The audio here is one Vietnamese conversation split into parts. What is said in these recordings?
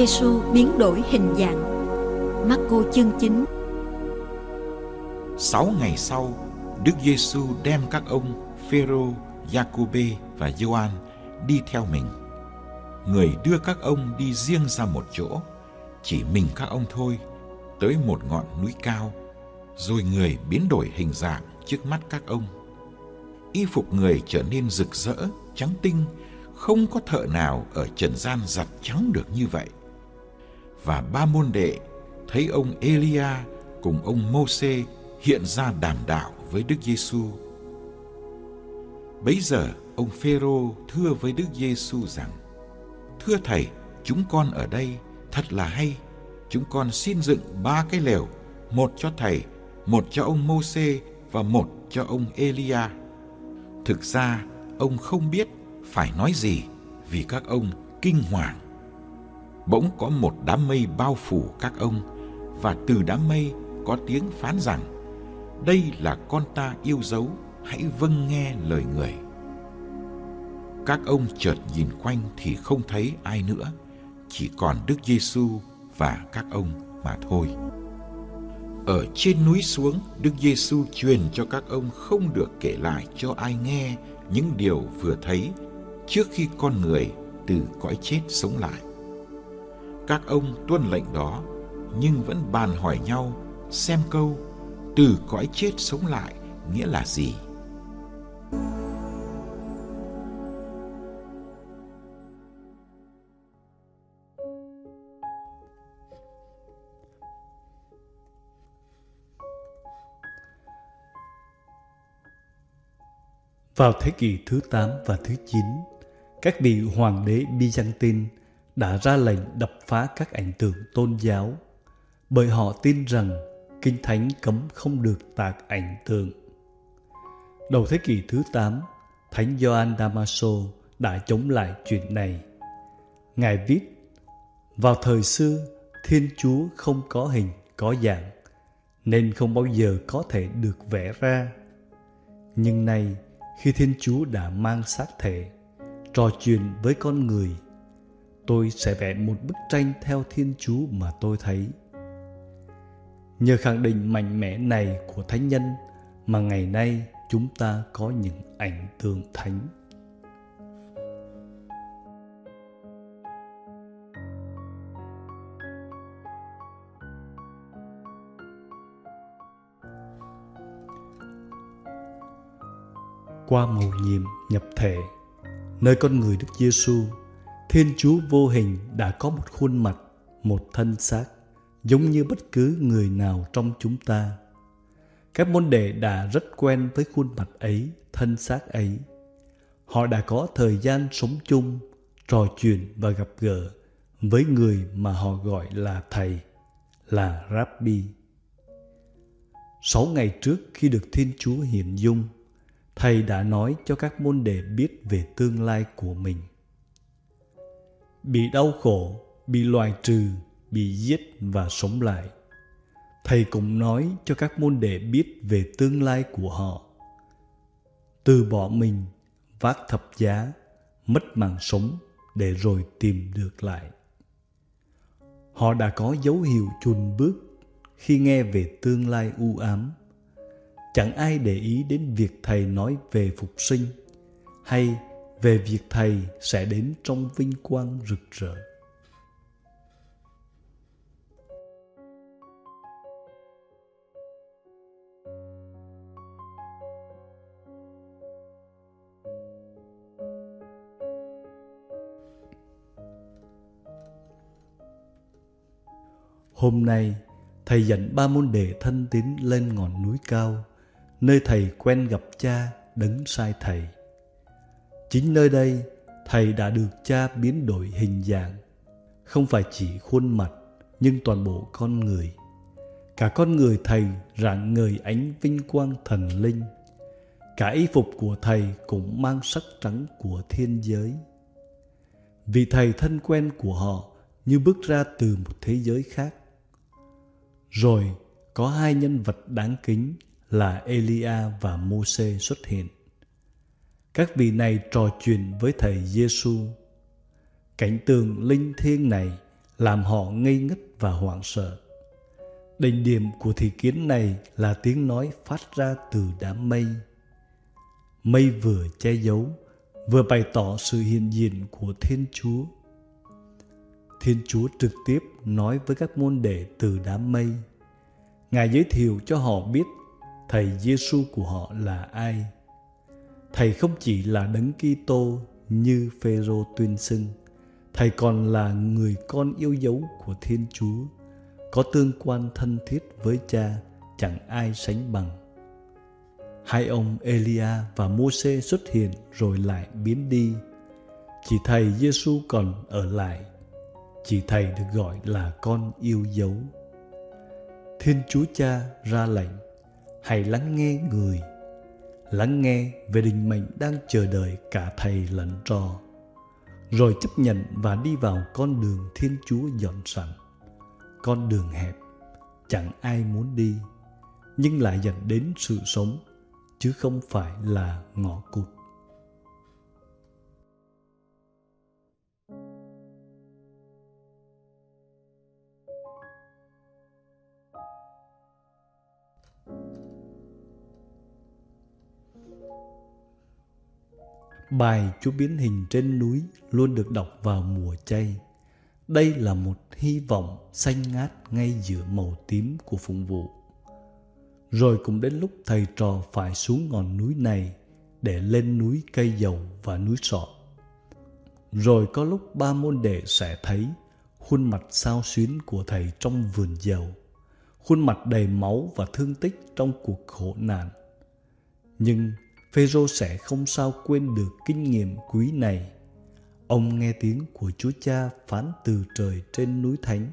Giêsu biến đổi hình dạng. Marco chương 9 Sáu ngày sau, Đức Giêsu đem các ông Phêrô, Giacôbê và Gioan đi theo mình. Người đưa các ông đi riêng ra một chỗ, chỉ mình các ông thôi, tới một ngọn núi cao, rồi người biến đổi hình dạng trước mắt các ông. Y phục người trở nên rực rỡ, trắng tinh, không có thợ nào ở trần gian giặt trắng được như vậy. Và ba môn đệ thấy ông Elia cùng ông Môse hiện ra đàm đạo với Đức Giêsu. Bấy giờ ông Phêrô thưa với Đức Giêsu rằng: Thưa thầy, chúng con ở đây thật là hay. Chúng con xin dựng ba cái lều, một cho thầy, một cho ông Môse và một cho ông Elia. Thực ra ông không biết phải nói gì vì các ông kinh hoàng. Bỗng có một đám mây bao phủ các ông và từ đám mây có tiếng phán rằng đây là con ta yêu dấu, hãy vâng nghe lời người. Các ông chợt nhìn quanh thì không thấy ai nữa, chỉ còn Đức Giêsu và các ông mà thôi. Ở trên núi xuống, Đức Giêsu truyền cho các ông không được kể lại cho ai nghe những điều vừa thấy trước khi con người từ cõi chết sống lại. Các ông tuân lệnh đó nhưng vẫn bàn hỏi nhau xem câu từ cõi chết sống lại nghĩa là gì. Vào thế kỷ thứ 8 và thứ 9, các vị hoàng đế Byzantine đã ra lệnh đập phá các ảnh tượng tôn giáo bởi họ tin rằng Kinh Thánh cấm không được tạc ảnh tượng. Đầu thế kỷ thứ 8, Thánh Gioan Damaso đã chống lại chuyện này. Ngài viết, vào thời xưa, Thiên Chúa không có hình, có dạng, nên không bao giờ có thể được vẽ ra. Nhưng nay, khi Thiên Chúa đã mang xác thể, trò chuyện với con người, tôi sẽ vẽ một bức tranh theo Thiên Chúa mà tôi thấy. Nhờ khẳng định mạnh mẽ này của Thánh Nhân mà ngày nay chúng ta có những ảnh tượng thánh. qua mầu nhiệm nhập thể, nơi con người Đức Giêsu Thiên Chúa vô hình đã có một khuôn mặt, một thân xác, giống như bất cứ người nào trong chúng ta. Các môn đệ đã rất quen với khuôn mặt ấy, thân xác ấy. Họ đã có thời gian sống chung, trò chuyện và gặp gỡ với người mà họ gọi là thầy, là rabbi. Sáu ngày trước khi được thiên chúa hiện dung, thầy đã nói cho các môn đệ biết về tương lai của mình bị đau khổ, bị loại trừ, bị giết và sống lại. Thầy cũng nói cho các môn đệ biết về tương lai của họ. Từ bỏ mình, vác thập giá, mất mạng sống để rồi tìm được lại. Họ đã có dấu hiệu chùn bước khi nghe về tương lai u ám. Chẳng ai để ý đến việc thầy nói về phục sinh hay về việc thầy sẽ đến trong vinh quang rực rỡ Hôm nay, thầy dẫn ba môn đệ thân tín lên ngọn núi cao nơi thầy quen gặp cha đấng sai thầy. Chính nơi đây, thầy đã được cha biến đổi hình dạng, không phải chỉ khuôn mặt, nhưng toàn bộ con người. Cả con người thầy rạng ngời ánh vinh quang thần linh. Cả y phục của thầy cũng mang sắc trắng của thiên giới. Vì thầy thân quen của họ như bước ra từ một thế giới khác. Rồi có hai nhân vật đáng kính là Elia và Môse xuất hiện. Các vị này trò chuyện với thầy Giêsu. Cảnh tượng linh thiêng này làm họ ngây ngất và hoảng sợ. Đỉnh điểm của thị kiến này là tiếng nói phát ra từ đám mây. Mây vừa che giấu, vừa bày tỏ sự hiện diện của Thiên Chúa. Thiên Chúa trực tiếp nói với các môn đệ từ đám mây. Ngài giới thiệu cho họ biết Thầy Giêsu của họ là ai. Thầy không chỉ là đấng Kitô như Phêrô tuyên xưng, thầy còn là người con yêu dấu của Thiên Chúa, có tương quan thân thiết với Cha, chẳng ai sánh bằng. Hai ông Elia và Môse xuất hiện rồi lại biến đi. Chỉ thầy Giêsu còn ở lại. Chỉ thầy được gọi là con yêu dấu. Thiên Chúa Cha ra lệnh, hãy lắng nghe người lắng nghe về định mệnh đang chờ đợi cả thầy lẫn trò, rồi chấp nhận và đi vào con đường thiên chúa dọn sẵn. Con đường hẹp, chẳng ai muốn đi, nhưng lại dẫn đến sự sống, chứ không phải là ngõ cụt. Bài Chúa biến hình trên núi luôn được đọc vào mùa chay. Đây là một hy vọng xanh ngát ngay giữa màu tím của phụng vụ. Rồi cũng đến lúc thầy trò phải xuống ngọn núi này để lên núi cây dầu và núi sọ. Rồi có lúc ba môn đệ sẽ thấy khuôn mặt sao xuyến của thầy trong vườn dầu, khuôn mặt đầy máu và thương tích trong cuộc khổ nạn. Nhưng Phêrô sẽ không sao quên được kinh nghiệm quý này. Ông nghe tiếng của Chúa Cha phán từ trời trên núi Thánh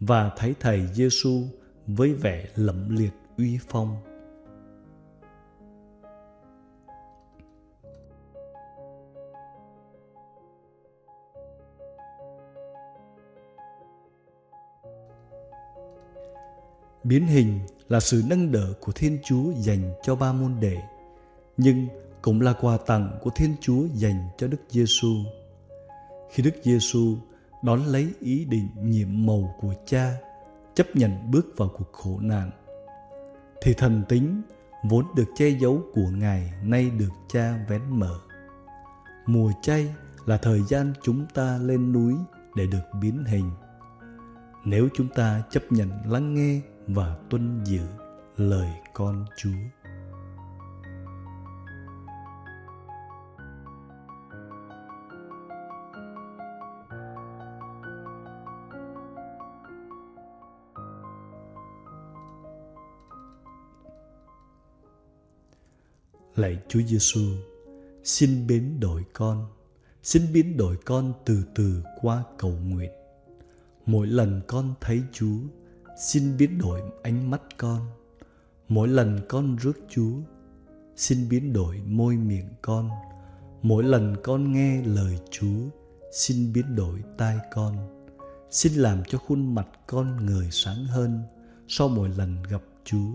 và thấy thầy Giêsu với vẻ lẫm liệt uy phong. Biến hình là sự nâng đỡ của Thiên Chúa dành cho ba môn đệ nhưng cũng là quà tặng của Thiên Chúa dành cho Đức Giêsu. Khi Đức Giêsu đón lấy ý định nhiệm màu của Cha, chấp nhận bước vào cuộc khổ nạn, thì thần tính vốn được che giấu của Ngài nay được Cha vén mở. Mùa chay là thời gian chúng ta lên núi để được biến hình. Nếu chúng ta chấp nhận lắng nghe và tuân giữ lời con Chúa. Lạy Chúa Giêsu, xin biến đổi con, xin biến đổi con từ từ qua cầu nguyện. Mỗi lần con thấy Chúa, xin biến đổi ánh mắt con. Mỗi lần con rước Chúa, xin biến đổi môi miệng con. Mỗi lần con nghe lời Chúa, xin biến đổi tai con. Xin làm cho khuôn mặt con người sáng hơn sau mỗi lần gặp Chúa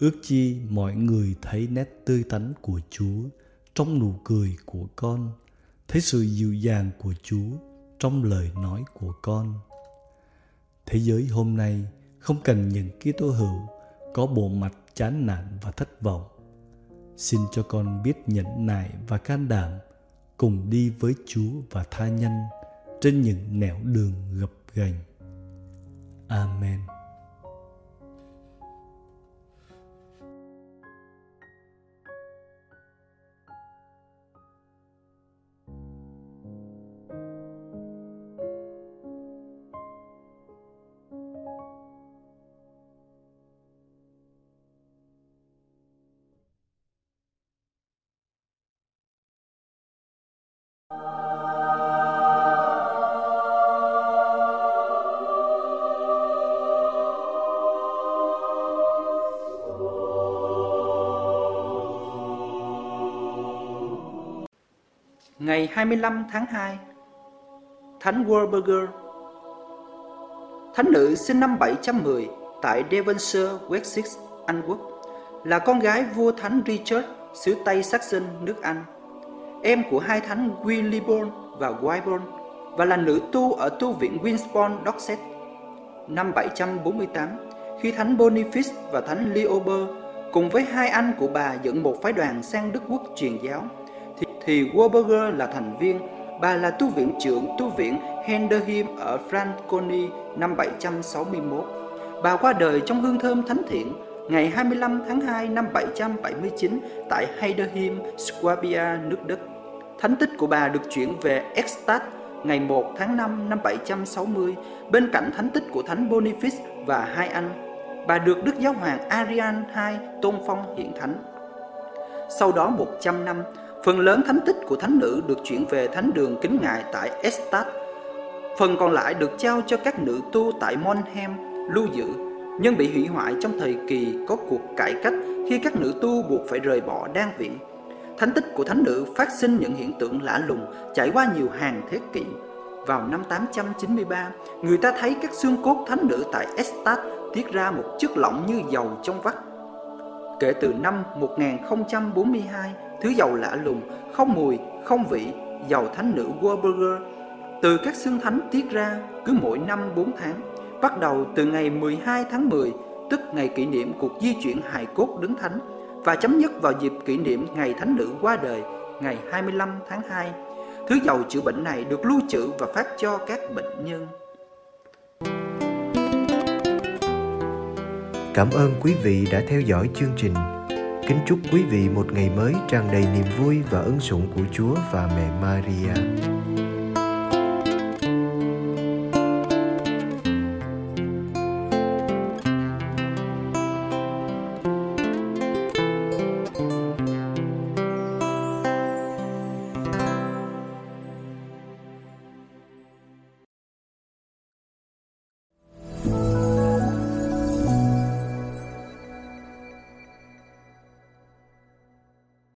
Ước chi mọi người thấy nét tươi tắn của Chúa trong nụ cười của con, thấy sự dịu dàng của Chúa trong lời nói của con. Thế giới hôm nay không cần những Kitô hữu có bộ mặt chán nản và thất vọng. Xin cho con biết nhẫn nại và can đảm cùng đi với Chúa và tha nhân trên những nẻo đường gập ghềnh. Amen. Ngày 25 tháng 2 Thánh Warburger. Thánh nữ sinh năm 710 tại Devonshire, Wessex, Anh Quốc là con gái vua Thánh Richard xứ Tây Saxon, nước Anh em của hai thánh Willibrord và Wyborn và là nữ tu ở tu viện Winsborn Dorset. Năm 748, khi Thánh Boniface và Thánh Leober cùng với hai anh của bà dẫn một phái đoàn sang Đức Quốc truyền giáo, thì, thì Warburger là thành viên, bà là tu viện trưởng tu viện Henderheim ở Franconi năm 761. Bà qua đời trong hương thơm thánh thiện ngày 25 tháng 2 năm 779 tại Heiderheim, Swabia, nước Đức. Thánh tích của bà được chuyển về Extat ngày 1 tháng 5 năm 760 bên cạnh thánh tích của Thánh Boniface và hai anh. Bà được Đức Giáo hoàng Arian II tôn phong hiện thánh. Sau đó 100 năm, phần lớn thánh tích của thánh nữ được chuyển về thánh đường kính ngài tại Estat. Phần còn lại được trao cho các nữ tu tại Monheim lưu giữ, nhưng bị hủy hoại trong thời kỳ có cuộc cải cách khi các nữ tu buộc phải rời bỏ đan viện Thánh tích của thánh nữ phát sinh những hiện tượng lạ lùng trải qua nhiều hàng thế kỷ. Vào năm 893, người ta thấy các xương cốt thánh nữ tại Estat tiết ra một chất lỏng như dầu trong vắt. Kể từ năm 1042, thứ dầu lạ lùng, không mùi, không vị, dầu thánh nữ Warburger từ các xương thánh tiết ra cứ mỗi năm 4 tháng, bắt đầu từ ngày 12 tháng 10, tức ngày kỷ niệm cuộc di chuyển hài cốt đứng thánh và chấm dứt vào dịp kỷ niệm ngày Thánh Nữ qua đời, ngày 25 tháng 2. Thứ dầu chữa bệnh này được lưu trữ và phát cho các bệnh nhân. Cảm ơn quý vị đã theo dõi chương trình. Kính chúc quý vị một ngày mới tràn đầy niềm vui và ân sủng của Chúa và mẹ Maria.